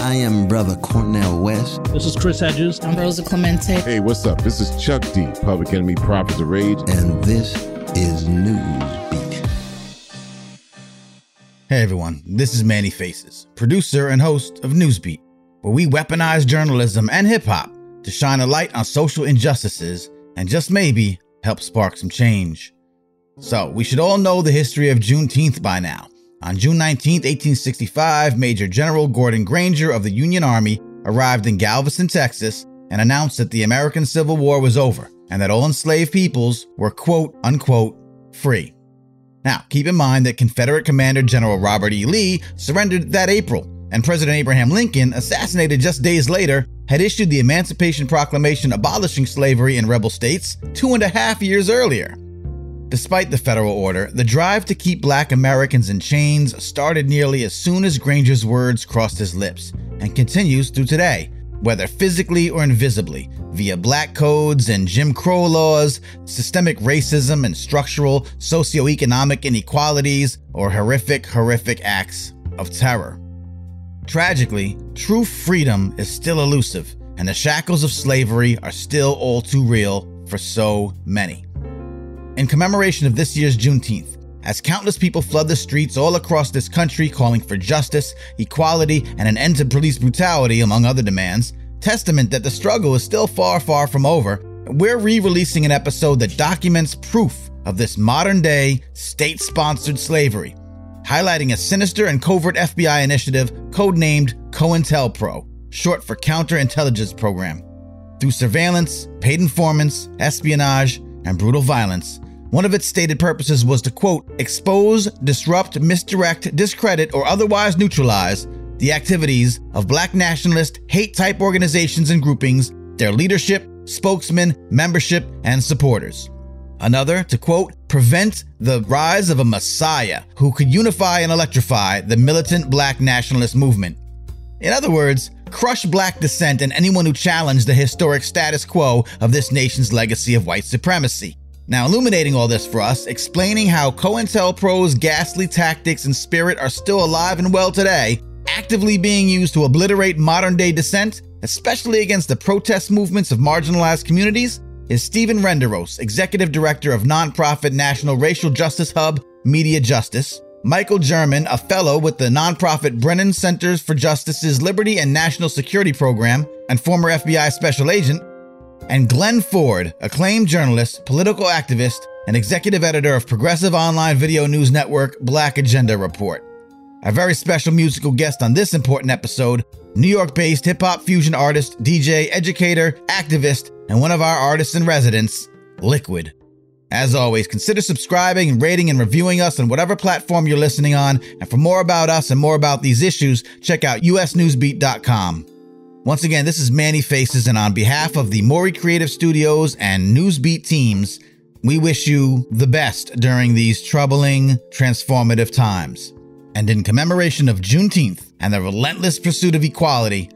I am Brother Cornel West. This is Chris Hedges. I'm Rosa Clemente. Hey, what's up? This is Chuck D, Public Enemy Prophets of Rage. And this is Newsbeat. Hey everyone, this is Manny Faces, producer and host of Newsbeat, where we weaponize journalism and hip hop to shine a light on social injustices and just maybe help spark some change. So, we should all know the history of Juneteenth by now. On June 19, 1865, Major General Gordon Granger of the Union Army arrived in Galveston, Texas, and announced that the American Civil War was over and that all enslaved peoples were quote unquote free. Now, keep in mind that Confederate Commander General Robert E. Lee surrendered that April, and President Abraham Lincoln, assassinated just days later, had issued the Emancipation Proclamation abolishing slavery in rebel states two and a half years earlier. Despite the federal order, the drive to keep black Americans in chains started nearly as soon as Granger's words crossed his lips and continues through today, whether physically or invisibly, via black codes and Jim Crow laws, systemic racism and structural socioeconomic inequalities, or horrific, horrific acts of terror. Tragically, true freedom is still elusive, and the shackles of slavery are still all too real for so many in commemoration of this year's Juneteenth, as countless people flood the streets all across this country calling for justice, equality, and an end to police brutality, among other demands, testament that the struggle is still far, far from over, we're re releasing an episode that documents proof of this modern day, state sponsored slavery, highlighting a sinister and covert FBI initiative codenamed COINTELPRO, short for Counterintelligence Program. Through surveillance, paid informants, espionage, and brutal violence, one of its stated purposes was to quote, expose, disrupt, misdirect, discredit, or otherwise neutralize the activities of black nationalist hate type organizations and groupings, their leadership, spokesmen, membership, and supporters. Another, to quote, prevent the rise of a messiah who could unify and electrify the militant black nationalist movement. In other words, crush black dissent and anyone who challenged the historic status quo of this nation's legacy of white supremacy. Now, illuminating all this for us, explaining how COINTELPRO's ghastly tactics and spirit are still alive and well today, actively being used to obliterate modern day dissent, especially against the protest movements of marginalized communities, is Steven Renderos, Executive Director of nonprofit National Racial Justice Hub, Media Justice, Michael German, a fellow with the nonprofit Brennan Centers for Justice's Liberty and National Security Program, and former FBI special agent, and Glen Ford, acclaimed journalist, political activist, and executive editor of progressive online video news network Black Agenda Report. A very special musical guest on this important episode, New York based hip hop fusion artist, DJ, educator, activist, and one of our artists in residence, LiKWUid. As always, consider subscribing and rating and reviewing us on whatever platform you're listening on. And for more about us and more about these issues, check out usnewsbeat.com. Once again, this is Manny Faces, and on behalf of the Morey Creative Studios and Newsbeat teams, we wish you the best during these troubling, transformative times. And in commemoration of Juneteenth and the relentless pursuit of equality,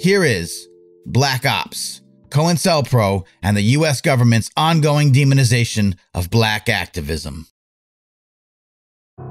here is Black Ops, COINTELPRO, and the U.S. government's ongoing demonization of black activism.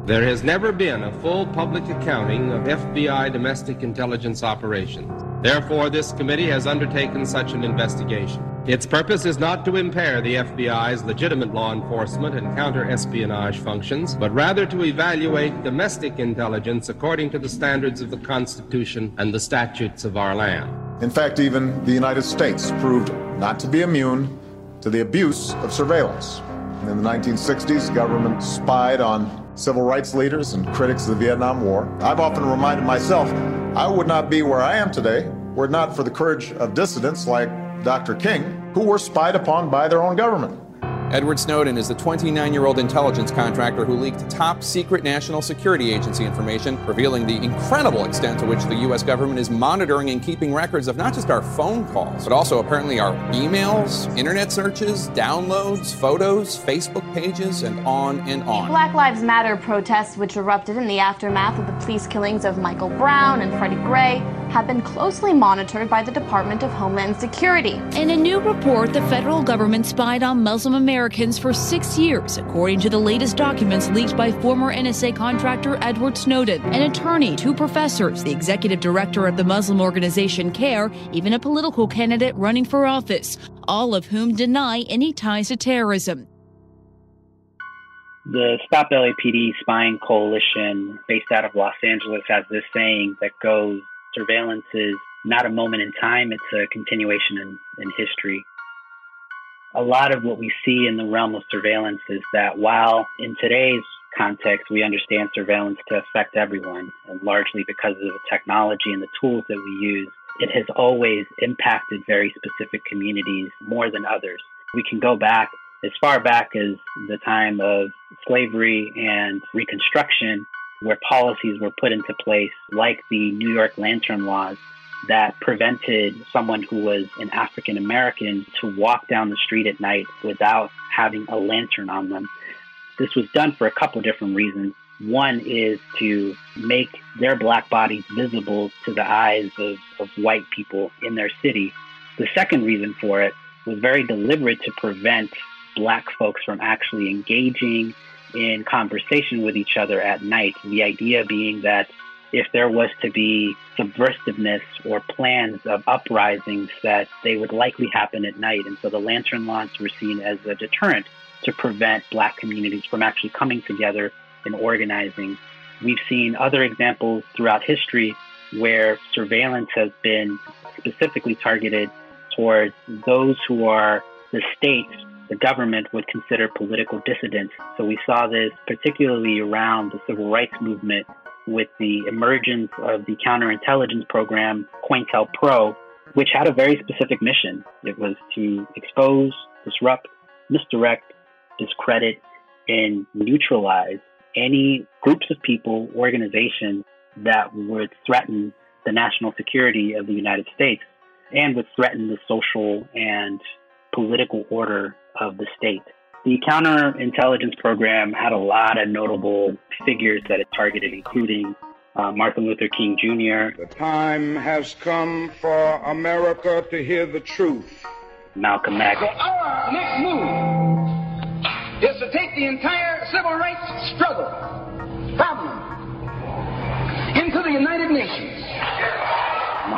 There has never been a full public accounting of FBI domestic intelligence operations. Therefore, this committee has undertaken such an investigation. Its purpose is not to impair the FBI's legitimate law enforcement and counter-espionage functions, but rather to evaluate domestic intelligence according to the standards of the Constitution and the statutes of our land. In fact, even the United States proved not to be immune to the abuse of surveillance. In the 1960s, government spied on civil rights leaders and critics of the Vietnam War. I've often reminded myself I would not be where I am today were it not for the courage of dissidents like Dr. King, who were spied upon by their own government. Edward Snowden is the 29 year old intelligence contractor who leaked top secret National Security Agency information, revealing the incredible extent to which the U.S. government is monitoring and keeping records of not just our phone calls, but also apparently our emails, internet searches, downloads, photos, Facebook pages, and on and on. Black Lives Matter protests, which erupted in the aftermath of the police killings of Michael Brown and Freddie Gray, have been closely monitored by the Department of Homeland Security. In a new report, the federal government spied on Muslim Americans for six years, according to the latest documents leaked by former NSA contractor Edward Snowden, an attorney, two professors, the executive director of the Muslim organization CAIR, even a political candidate running for office, all of whom deny any ties to terrorism. The Stop LAPD Spying Coalition, based out of Los Angeles, has this saying that goes surveillance is not a moment in time, it's a continuation in, in history. A lot of what we see in the realm of surveillance is that while in today's context we understand surveillance to affect everyone, and largely because of the technology and the tools that we use, it has always impacted very specific communities more than others. We can go back as far back as the time of slavery and Reconstruction, where policies were put into place, like the New York Lantern laws, that prevented someone who was an African American to walk down the street at night without having a lantern on them. This was done for a couple different reasons. One is to make their black bodies visible to the eyes of, of white people in their city. The second reason for it was very deliberate to prevent black folks from actually engaging in conversation with each other at night. The idea being that if there was to be subversiveness or plans of uprisings, that they would likely happen at night. And so the lantern launch were seen as a deterrent to prevent black communities from actually coming together and organizing. We've seen other examples throughout history where surveillance has been specifically targeted towards those who are the states the government would consider political dissidents. So we saw this particularly around the civil rights movement with the emergence of the counterintelligence program COINTELPRO, which had a very specific mission. It was to expose, disrupt, misdirect, discredit, and neutralize any groups of people, organizations that would threaten the national security of the United States and would threaten the social and political order of the state. The counterintelligence program had a lot of notable figures that it targeted, including uh, Martin Luther King Jr. The time has come for America to hear the truth. Malcolm X. So our next move is to take the entire civil rights struggle problem into the United Nations.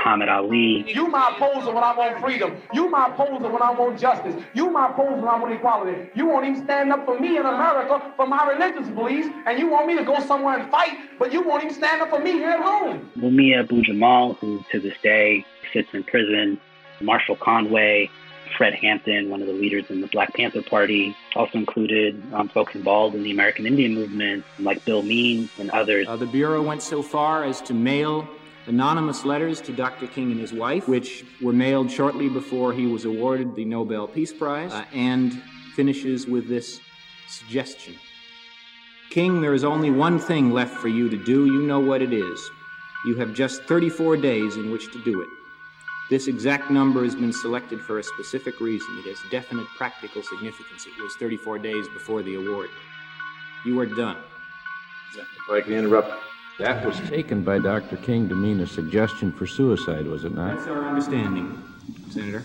Muhammad Ali. You my opposer when I want freedom. You my opposer when I want justice. You my opposer when I want equality. You won't even stand up for me in America for my religious beliefs, and you want me to go somewhere and fight, but you won't even stand up for me here at home. Mumia Abu Jamal, who to this day sits in prison. Marshall Conway. Fred Hampton, one of the leaders in the Black Panther Party, also included um, folks involved in the American Indian movement, like Bill Means and others. Uh, the Bureau went so far as to mail anonymous letters to Dr. King and his wife, which were mailed shortly before he was awarded the Nobel Peace Prize, uh, and finishes with this suggestion King, there is only one thing left for you to do. You know what it is. You have just 34 days in which to do it. This exact number has been selected for a specific reason. It has definite practical significance. It was 34 days before the award. You are done. If I can interrupt that was taken by Dr. King to mean a suggestion for suicide, was it not? That's our understanding, Senator.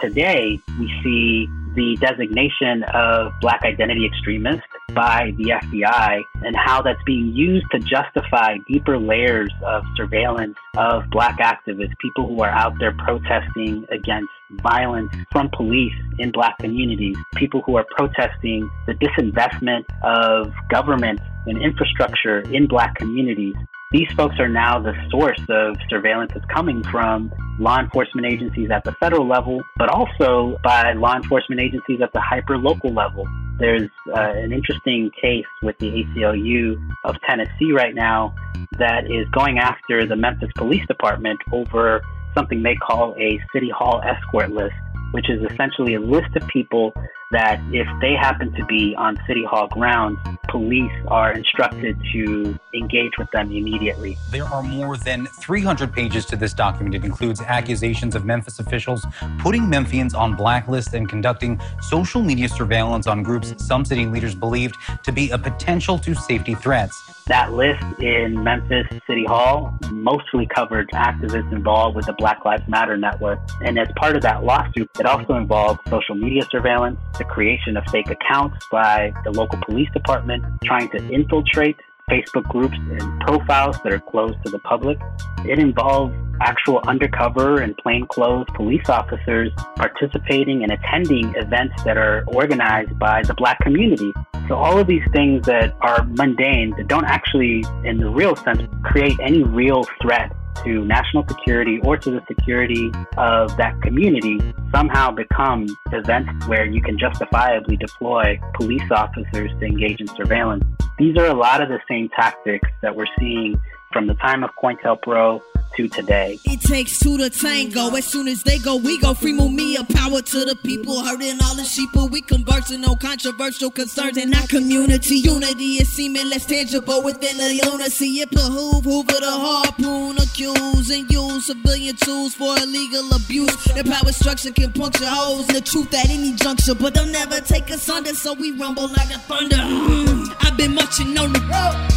Today, we see the designation of black identity extremist by the FBI and how that's being used to justify deeper layers of surveillance of black activists, people who are out there protesting against violence from police in black communities, people who are protesting the disinvestment of government and infrastructure in black communities. These folks are now the source of surveillance that's coming from law enforcement agencies at the federal level, but also by law enforcement agencies at the hyper local level. There's uh, an interesting case with the ACLU of Tennessee right now that is going after the Memphis Police Department over something they call a City Hall escort list, which is essentially a list of people that if they happen to be on City Hall grounds, police are instructed to engage with them immediately. There are more than 300 pages to this document. It includes accusations of Memphis officials putting Memphians on blacklists and conducting social media surveillance on groups some city leaders believed to be a potential to safety threats. That list in Memphis City Hall mostly covered activists involved with the Black Lives Matter network. And as part of that lawsuit, it also involved social media surveillance, the creation of fake accounts by the local police department, trying to infiltrate Facebook groups and profiles that are closed to the public. It involves actual undercover and plainclothes police officers participating and attending events that are organized by the black community. So all of these things that are mundane, that don't actually, in the real sense, create any real threat to national security or to the security of that community somehow become events where you can justifiably deploy police officers to engage in surveillance. These are a lot of the same tactics that we're seeing from the time of COINTELPRO to today. It takes two to tango. As soon as they go, we go free Mumia. Power to the people, hurting all the sheeple. We conversing on controversial concerns in our community. Unity is seeming less tangible within the lunacy. It behoove Hoover the harpoon, accuse and use civilian tools for illegal abuse. The power structure can puncture holes in the truth at any juncture, but they'll never take us under, so we rumble like a thunder. Mm, I've been marching on the road.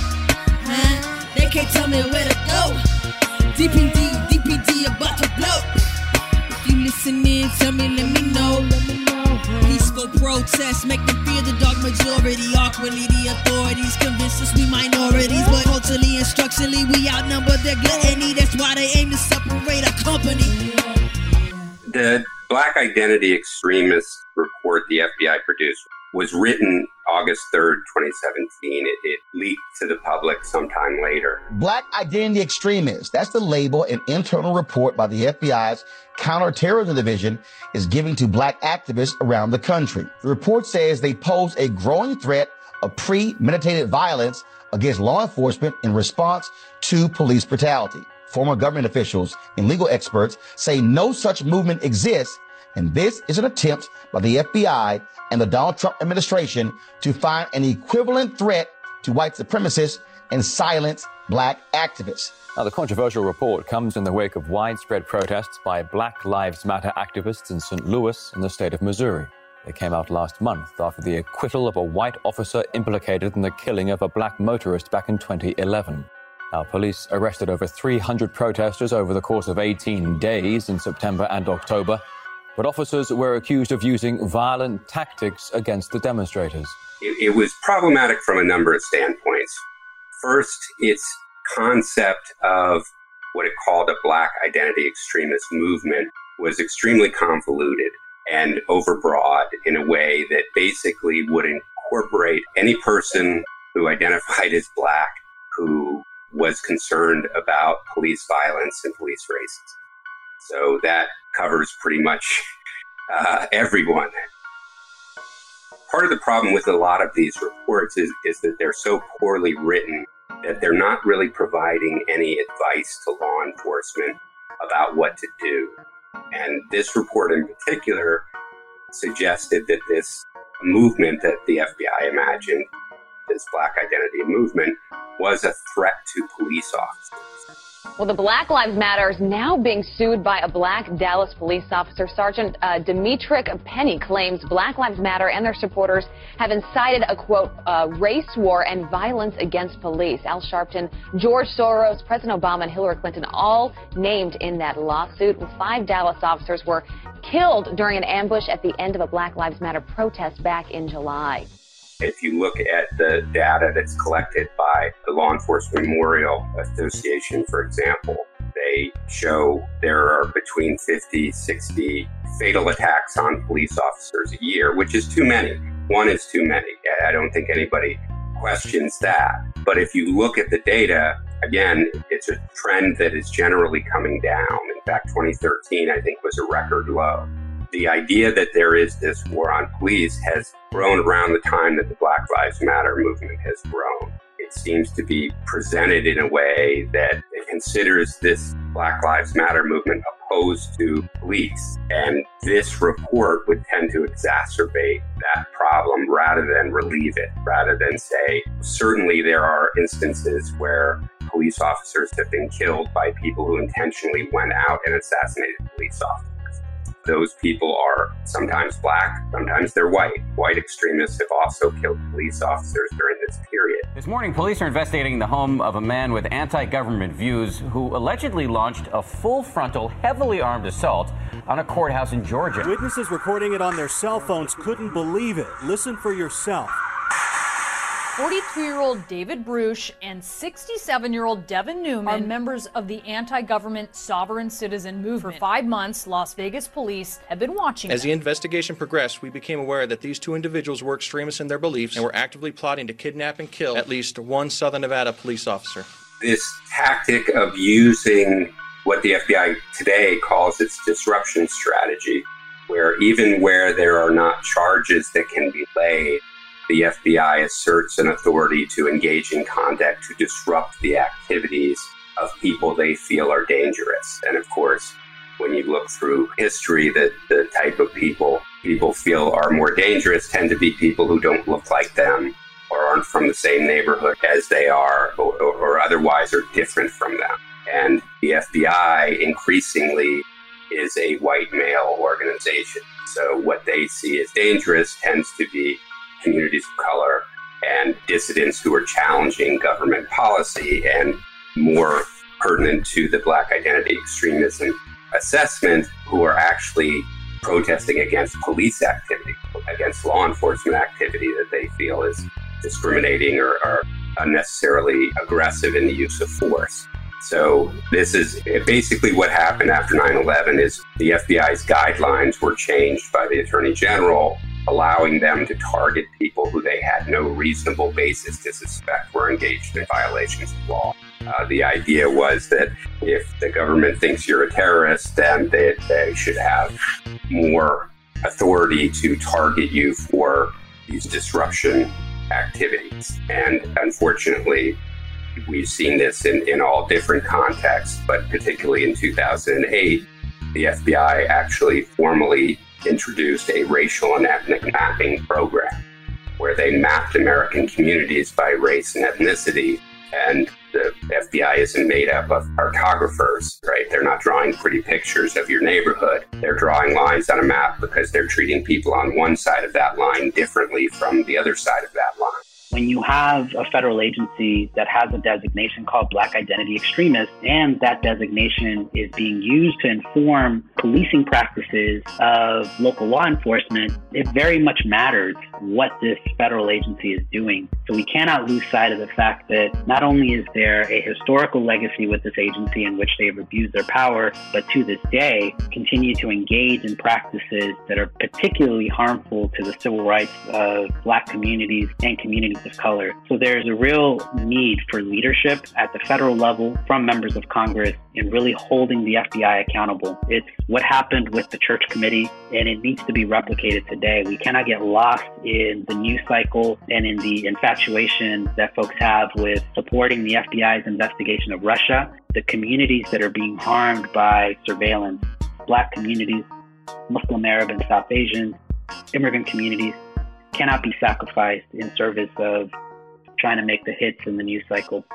Huh? They can't tell me where to go. DPD, DPD about to blow. If you listening, tell me, let me know. Peaceful protests make them fear the dark majority. Awkwardly, the authorities convince us we minorities, but culturally and structurally we outnumber their gluttony. That's why they aim to separate our company. The Black Identity Extremist report the FBI produced was written August 3rd, 2017. It, it, leaked to the public sometime later. Black Identity Extremists, that's the label an internal report by the FBI's Counterterrorism Division is giving to black activists around the country. The report says they pose a growing threat of premeditated violence against law enforcement in response to police brutality. Former government officials and legal experts say no such movement exists, and this is an attempt by the FBI and the Donald Trump administration to find an equivalent threat to white supremacists and silence black activists. Now, the controversial report comes in the wake of widespread protests by Black Lives Matter activists in St. Louis in the state of Missouri. They came out last month after the acquittal of a white officer implicated in the killing of a black motorist back in 2011. Now, police arrested over 300 protesters over the course of 18 days in September and October but officers were accused of using violent tactics against the demonstrators. It, it, was problematic from a number of standpoints. First, its concept of what it called a black identity extremist movement was extremely convoluted and overbroad in a way that basically would incorporate any person who identified as black who was concerned about police violence and police racism. So that covers pretty much uh, everyone. Part of the problem with a lot of these reports is, is that they're so poorly written that they're not really providing any advice to law enforcement about what to do. And this report in particular suggested that this movement that the FBI imagined, this Black Identity movement, was a threat to police officers. Well, the Black Lives Matter is now being sued by a black Dallas police officer. Sergeant uh, Demetrick Pennie claims Black Lives Matter and their supporters have incited a quote uh, race war and violence against police. Al Sharpton, George Soros, President Obama, and Hillary Clinton all named in that lawsuit. Five Dallas officers were killed during an ambush at the end of a Black Lives Matter protest back in July. If you look at the data that's collected by the Law Enforcement Memorial Association, for example, they show there are between 50, 60 fatal attacks on police officers a year, which is too many. One is too many. I don't think anybody questions that. But if you look at the data, again, it's a trend that is generally coming down. In fact, 2013, I think, was a record low the idea that there is this war on police has grown around the time that the Black Lives Matter movement has grown. It seems to be presented in a way that it considers this Black Lives Matter movement opposed to police. And this report would tend to exacerbate that problem rather than relieve it, rather than say, certainly there are instances where police officers have been killed by people who intentionally went out and assassinated police officers. Those people are sometimes black, sometimes they're white. White extremists have also killed police officers during this period. This morning, police are investigating the home of a man with anti government views who allegedly launched a full frontal, heavily armed assault on a courthouse in Georgia. Witnesses recording it on their cell phones couldn't believe it. Listen for yourself. 42 year old David Bruce and 67 year old Devon Newman are members of the anti government sovereign citizen movement. For five months, Las Vegas police have been watching. As them. the investigation progressed, we became aware that these two individuals were extremists in their beliefs and were actively plotting to kidnap and kill at least one Southern Nevada police officer. This tactic of using what the FBI today calls its disruption strategy, where even where there are not charges that can be laid, the FBI asserts an authority to engage in conduct to disrupt the activities of people they feel are dangerous. And of course, when you look through history, that the type of people people feel are more dangerous tend to be people who don't look like them or aren't from the same neighborhood as they are or, or, or otherwise are different from them. And the FBI increasingly is a white male organization. So what they see as dangerous tends to be communities of color and dissidents who are challenging government policy and more pertinent to the black identity extremism assessment who are actually protesting against police activity, against law enforcement activity that they feel is discriminating or, or unnecessarily aggressive in the use of force. So this is basically what happened after 9/11 is the FBI's guidelines were changed by the Attorney General allowing them to target people who they had no reasonable basis to suspect were engaged in violations of law. Uh, the idea was that if the government thinks you're a terrorist, then they, they should have more authority to target you for these disruption activities. And unfortunately, we've seen this in, in all different contexts, but particularly in 2008, the FBI actually formally introduced a racial and ethnic mapping program where they mapped American communities by race and ethnicity. And the FBI isn't made up of cartographers, right? They're not drawing pretty pictures of your neighborhood. They're drawing lines on a map because they're treating people on one side of that line differently from the other side of that line when you have a federal agency that has a designation called Black Identity Extremist, and that designation is being used to inform policing practices of local law enforcement, it very much matters what this federal agency is doing. So we cannot lose sight of the fact that not only is there a historical legacy with this agency in which they have abused their power, but to this day continue to engage in practices that are particularly harmful to the civil rights of black communities and communities of color. So there's a real need for leadership at the federal level from members of Congress in really holding the FBI accountable. It's what happened with the church committee, and it needs to be replicated today. We cannot get lost in the news cycle and in the infatuation that folks have with supporting the FBI's investigation of Russia. The communities that are being harmed by surveillance, black communities, Muslim, Arab, and South Asians, immigrant communities, cannot be sacrificed in service of trying to make the hits in the news cycle.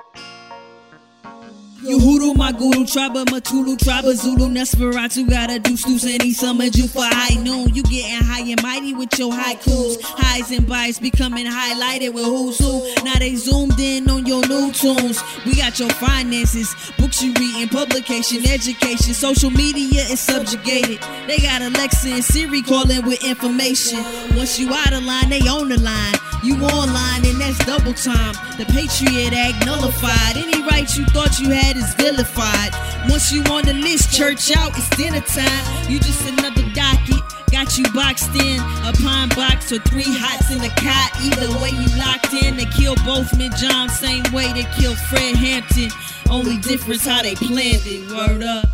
Uhuru, my guru, Traba, Mutulu, Traba, Zulu, Nosferatu, gotta do and he summoned you for high noon. You getting high and mighty with your haikus. Highs and bites becoming highlighted with who's who. Now they zoomed in on your new tunes. We got your finances, books you reading, publication, education. Social media is subjugated. They got Alexa and Siri calling with information. Once you out of line, they on the line. You online, and that's double time. The Patriot Act nullified. Any rights you thought you had is vilified. Once you on the list, church out, it's dinner time. You just another docket. Got you boxed in, a pine box or three hots in a cot. Either way, you locked in. They kill both Mid John, same way they killed Fred Hampton. Only difference how they planned it. Word up.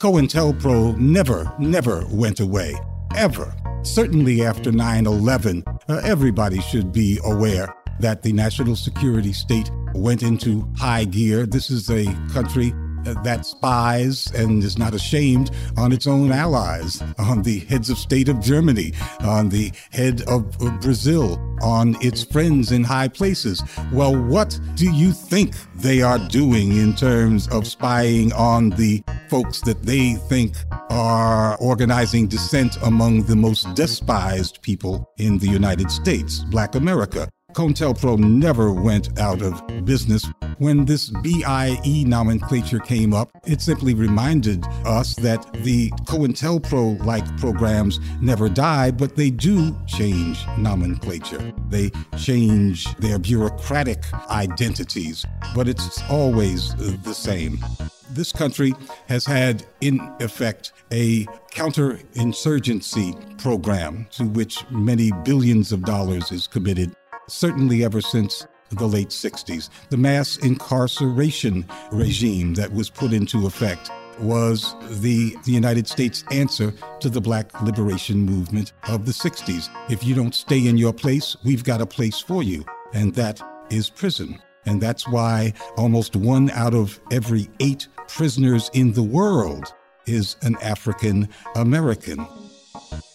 COINTELPRO never, never went away. Ever. Certainly after 9 11, uh, everybody should be aware that the national security state went into high gear. This is a country that spies and is not ashamed on its own allies, on the heads of state of Germany, on the head of, Brazil, on its friends in high places. Well, what do you think they are doing in terms of spying on the folks that they think are organizing dissent among the most despised people in the United States, Black America? COINTELPRO never went out of business. When this BIE nomenclature came up, it simply reminded us that the COINTELPRO like programs never die, but they do change nomenclature. They change their bureaucratic identities, but it's always the same. This country has had, in effect, a counterinsurgency program to which many billions of dollars is committed certainly ever since the late 60s. The mass incarceration regime that was put into effect was the, the United States answer to the black liberation movement of the 60s. If you don't stay in your place, we've got a place for you, and that is prison. And that's why almost one out of every eight prisoners in the world is an African American.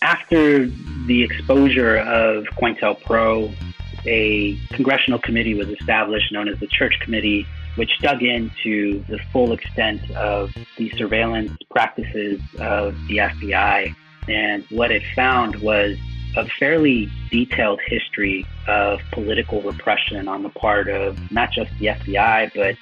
After the exposure of COINTELPRO a congressional committee was established known as the Church Committee, which dug into the full extent of the surveillance practices of the FBI. And what it found was a fairly detailed history of political repression on the part of not just the FBI, but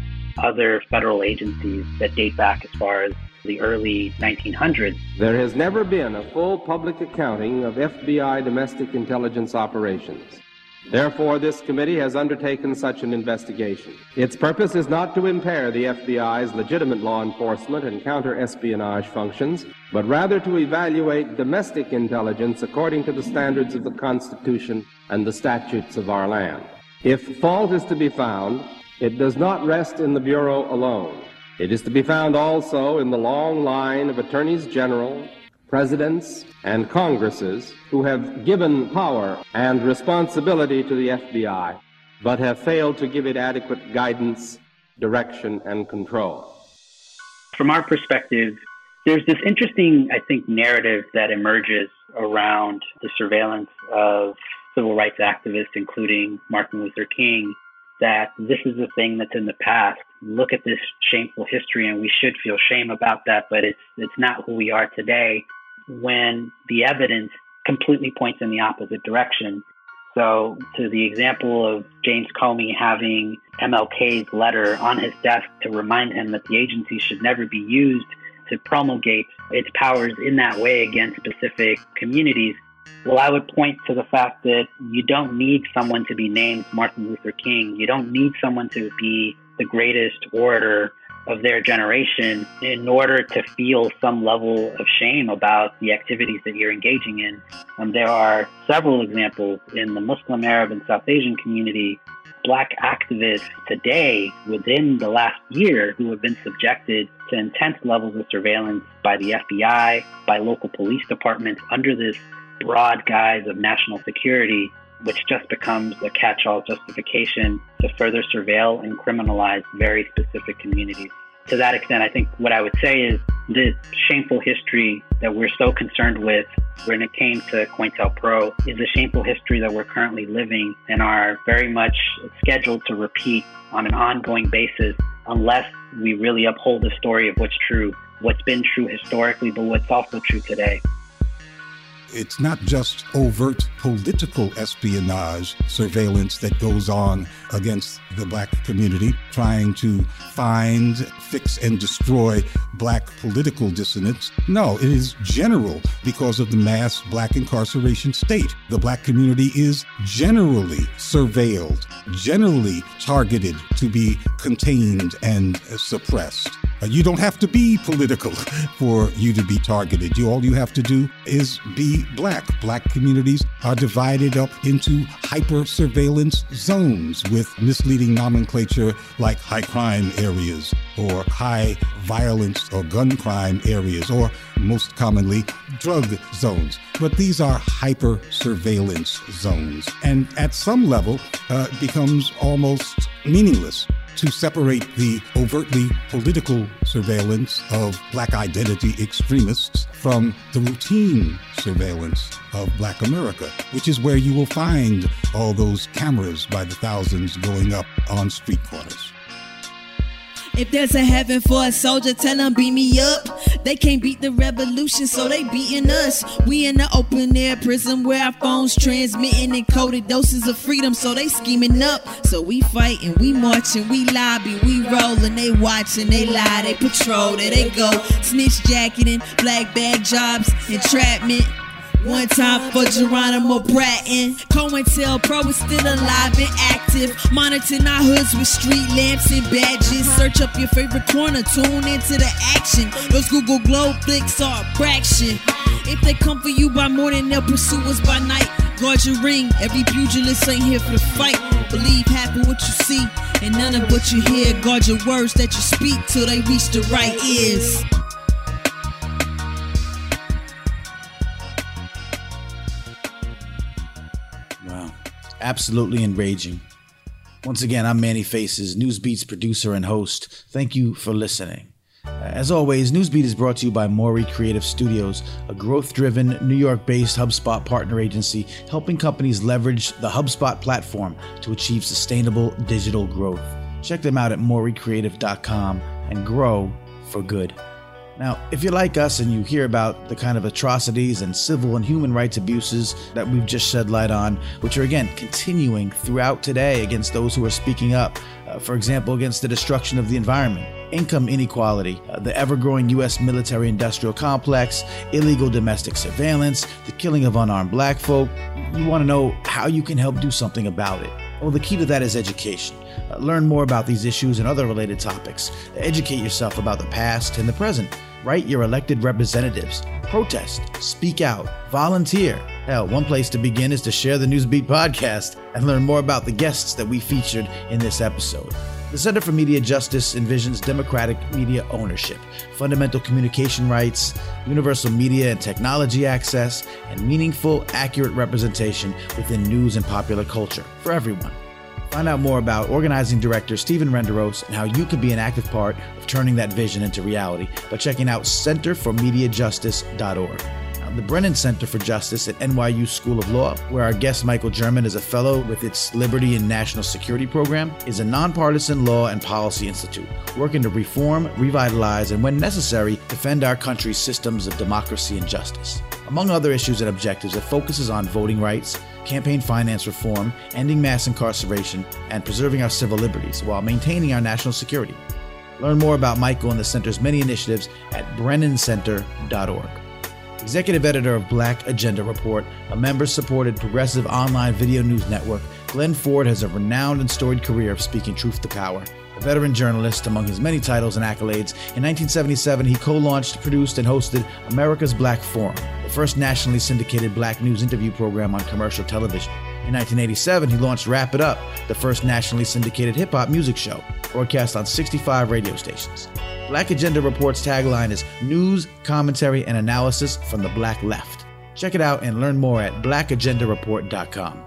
other federal agencies that date back as far as the early 1900s. There has never been a full public accounting of FBI domestic intelligence operations. Therefore, this committee has undertaken such an investigation. Its purpose is not to impair the FBI's legitimate law enforcement and counter-espionage functions, but rather to evaluate domestic intelligence according to the standards of the Constitution and the statutes of our land. If fault is to be found, it does not rest in the Bureau alone. It is to be found also in the long line of attorneys general, presidents, and Congresses who have given power and responsibility to the FBI, but have failed to give it adequate guidance, direction, and control. From our perspective, there's this interesting, I think, narrative that emerges around the surveillance of civil rights activists, including Martin Luther King, that this is a thing that's in the past. Look at this shameful history, and we should feel shame about that, but it's it's not who we are today when the evidence completely points in the opposite direction. So, to the example of James Comey having MLK's letter on his desk to remind him that the agency should never be used to promulgate its powers in that way against specific communities, well, I would point to the fact that you don't need someone to be named Martin Luther King. You don't need someone to be the greatest orator of their generation in order to feel some level of shame about the activities that you're engaging in. Um, there are several examples in the Muslim, Arab, and South Asian community, black activists today within the last year who have been subjected to intense levels of surveillance by the FBI, by local police departments under this broad guise of national security which just becomes a catch all justification to further surveil and criminalize very specific communities. To that extent, I think what I would say is the shameful history that we're so concerned with when it came to COINTELPRO is a shameful history that we're currently living and are very much scheduled to repeat on an ongoing basis unless we really uphold the story of what's true, what's been true historically, but what's also true today. It's not just overt political espionage surveillance that goes on against the black community, trying to find, fix, and destroy black political dissidents. No, it is general because of the mass black incarceration state. The black community is generally surveilled, generally targeted to be contained and suppressed. Uh, you don't have to be political for you to be targeted. You, all you have to do is be black. Black communities are divided up into hyper surveillance zones with misleading nomenclature like high crime areas or high violence or gun crime areas or most commonly drug zones. But these are hyper surveillance zones and at some level uh, becomes almost meaningless to separate the overtly political surveillance of black identity extremists from the routine surveillance of black America, which is where you will find all those cameras by the thousands going up on street corners. If there's a heaven for a soldier, tell them beat me up. They can't beat the revolution, so they beating us. We in the open air prison where our phones transmitting encoded doses of freedom, so they scheming up. So we fight and we march and we lobby, we rollin', they watching, they lie, they patrol, there they go. Snitch jacketing, black bag jobs, entrapment. One time for Geronimo Bratton. COINTELPRO is still alive and active. Monitoring our hoods with street lamps and badges. Search up your favorite corner, tune into the action. Those Google Globe flicks are a fraction. If they come for you by morning, they'll pursue us by night. Guard your ring, every pugilist ain't here for the fight. Believe half of what you see and none of what you hear. Guard your words that you speak till they reach the right ears. Absolutely enraging. Once again, I'm Manny Faces, Newsbeat's producer and host. Thank you for listening. As always, Newsbeat is brought to you by Morey Creative Studios, a growth driven, New York based HubSpot partner agency helping companies leverage the HubSpot platform to achieve sustainable digital growth. Check them out at moreycreative.com and grow for good. Now, if you're like us and you hear about the kind of atrocities and civil and human rights abuses that we've just shed light on, which are again continuing throughout today against those who are speaking up, uh, for example, against the destruction of the environment, income inequality, uh, the ever growing U.S. military industrial complex, illegal domestic surveillance, the killing of unarmed black folk, you want to know how you can help do something about it. Well, the key to that is education. Uh, learn more about these issues and other related topics. Educate yourself about the past and the present. Write your elected representatives. Protest, speak out, volunteer. Hell, one place to begin is to share the Newsbeat podcast and learn more about the guests that we featured in this episode. The Center for Media Justice envisions democratic media ownership, fundamental communication rights, universal media and technology access, and meaningful, accurate representation within news and popular culture for everyone. Find out more about organizing director Steven Renderos and how you can be an active part of turning that vision into reality by checking out centerformediajustice.org. The Brennan Center for Justice at NYU School of Law, where our guest Michael German is a fellow with its Liberty and National Security Program, is a nonpartisan law and policy institute working to reform, revitalize, and when necessary, defend our country's systems of democracy and justice. Among other issues and objectives, it focuses on voting rights, campaign finance reform, ending mass incarceration, and preserving our civil liberties while maintaining our national security. Learn more about Michael and the Center's many initiatives at brennancenter.org. Executive editor of Black Agenda Report, a member supported progressive online video news network, Glen Ford has a renowned and storied career of speaking truth to power. A veteran journalist among his many titles and accolades, in 1977 he co launched, produced, and hosted America's Black Forum, the first nationally syndicated black news interview program on commercial television. In 1987, he launched Wrap It Up, the first nationally syndicated hip hop music show, broadcast on 65 radio stations. Black Agenda Report's tagline is News, Commentary, and Analysis from the Black Left. Check it out and learn more at blackagendareport.com.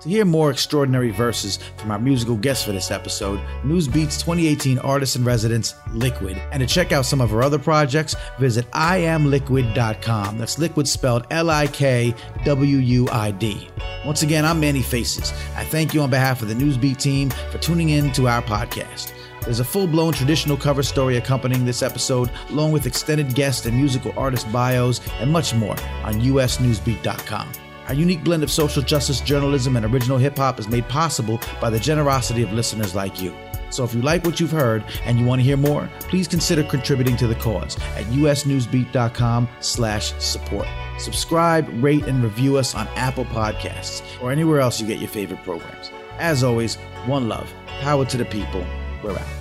To hear more extraordinary verses from our musical guest for this episode, Newsbeat's 2018 artist in residence, LiKWUid. And to check out some of her other projects, visit iamliquid.com. That's liquid spelled L I K W U I D. Once again, I'm Manny Faces. I thank you on behalf of the Newsbeat team for tuning in to our podcast. There's a full blown traditional cover story accompanying this episode, along with extended guest and musical artist bios and much more on usnewsbeat.com. Our unique blend of social justice journalism and original hip hop is made possible by the generosity of listeners like you. So if you like what you've heard and you want to hear more, please consider contributing to the cause at usnewsbeat.com slash support. Subscribe, rate, and review us on Apple Podcasts or anywhere else you get your favorite programs. As always, one love, power to the people. We're out.